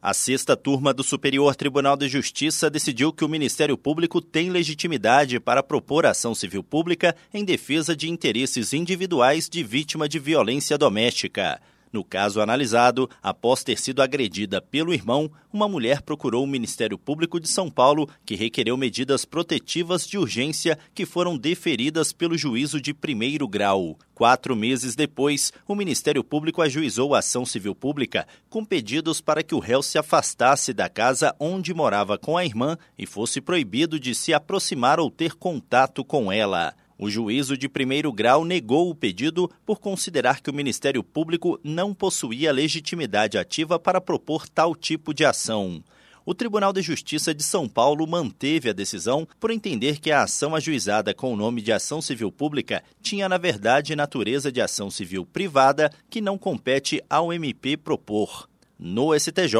A sexta turma do Superior Tribunal de Justiça decidiu que o Ministério Público tem legitimidade para propor ação civil pública em defesa de interesses individuais de vítima de violência doméstica. No caso analisado, após ter sido agredida pelo irmão, uma mulher procurou o Ministério Público de São Paulo, que requereu medidas protetivas de urgência que foram deferidas pelo juízo de primeiro grau. Quatro meses depois, o Ministério Público ajuizou a ação civil pública com pedidos para que o réu se afastasse da casa onde morava com a irmã e fosse proibido de se aproximar ou ter contato com ela. O juízo de primeiro grau negou o pedido por considerar que o Ministério Público não possuía legitimidade ativa para propor tal tipo de ação. O Tribunal de Justiça de São Paulo manteve a decisão por entender que a ação ajuizada com o nome de ação civil pública tinha, na verdade, natureza de ação civil privada que não compete ao MP propor. No STJ,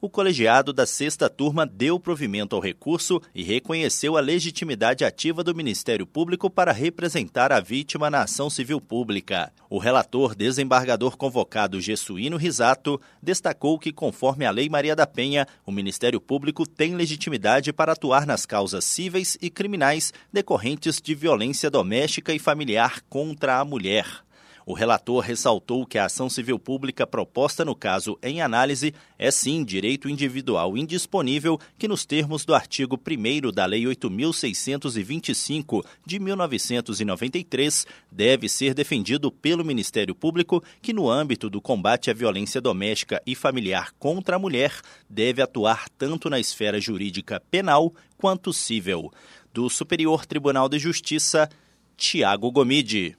o colegiado da sexta turma deu provimento ao recurso e reconheceu a legitimidade ativa do Ministério Público para representar a vítima na ação civil pública. O relator desembargador convocado Gessuíno Risato destacou que, conforme a Lei Maria da Penha, o Ministério Público tem legitimidade para atuar nas causas cíveis e criminais decorrentes de violência doméstica e familiar contra a mulher. O relator ressaltou que a ação civil pública proposta no caso em análise é sim direito individual indisponível que, nos termos do artigo 1 da Lei 8.625 de 1993, deve ser defendido pelo Ministério Público, que, no âmbito do combate à violência doméstica e familiar contra a mulher, deve atuar tanto na esfera jurídica penal quanto civil. Do Superior Tribunal de Justiça, Tiago Gomide.